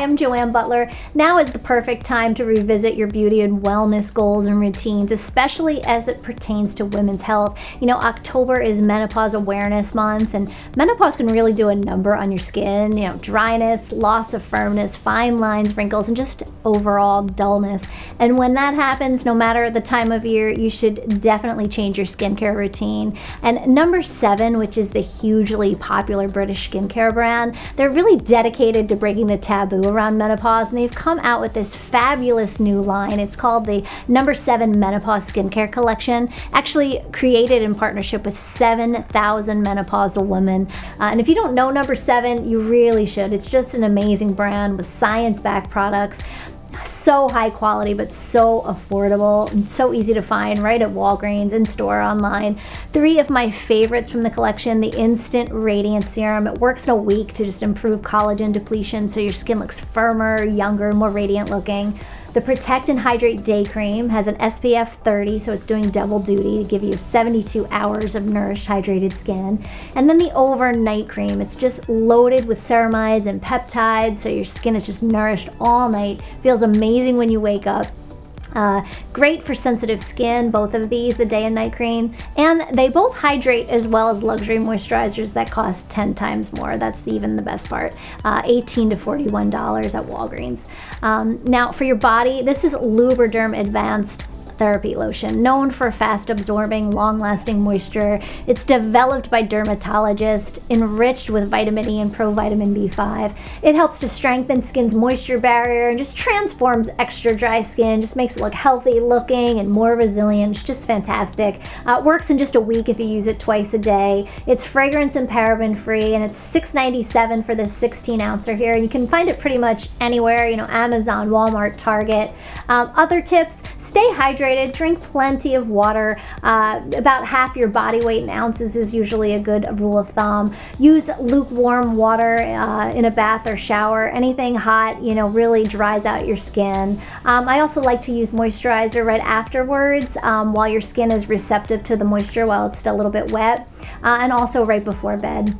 I'm Joanne Butler. Now is the perfect time to revisit your beauty and wellness goals and routines, especially as it pertains to women's health. You know, October is Menopause Awareness Month, and menopause can really do a number on your skin. You know, dryness, loss of firmness, fine lines, wrinkles, and just overall dullness. And when that happens, no matter the time of year, you should definitely change your skincare routine. And number seven, which is the hugely popular British skincare brand, they're really dedicated to breaking the taboo around menopause, and they've come out with this fabulous new line. It's called the Number Seven Menopause Skincare Collection, actually created in partnership with 7,000 menopausal women. Uh, and if you don't know Number Seven, you really should. It's just an amazing brand with science backed products so high quality but so affordable and so easy to find right at Walgreens in store online. Three of my favorites from the collection the Instant Radiance Serum. It works in a week to just improve collagen depletion so your skin looks firmer, younger, more radiant looking. The Protect and Hydrate Day Cream has an SPF 30, so it's doing double duty to give you 72 hours of nourished, hydrated skin. And then the Overnight Cream, it's just loaded with ceramides and peptides, so your skin is just nourished all night. Feels amazing when you wake up. Uh, great for sensitive skin, both of these, the day and night cream. And they both hydrate as well as luxury moisturizers that cost 10 times more. That's even the best part. Uh, 18 to $41 at Walgreens. Um, now, for your body, this is Lubriderm Advanced Therapy Lotion, known for fast absorbing, long lasting moisture. It's developed by dermatologists, enriched with vitamin E and provitamin B5. It helps to strengthen skin's moisture barrier and just transforms extra dry skin, just makes it look healthy looking and more resilient. It's just fantastic. Uh, works in just a week if you use it twice a day. It's fragrance and paraben free, and it's $6.97 for this 16 ouncer here. And you can find it pretty much anywhere, you know, Amazon, Walmart, Target. Um, other tips stay hydrated, drink plenty of water. Uh, about half your body weight in ounces is usually a good rule of thumb. Use lukewarm water uh, in a bath or shower. Anything hot, you know, really dries out your skin. Um, I also like to use moisturizer right afterwards um, while your skin is receptive to the moisture while it's still a little bit wet, uh, and also right before bed.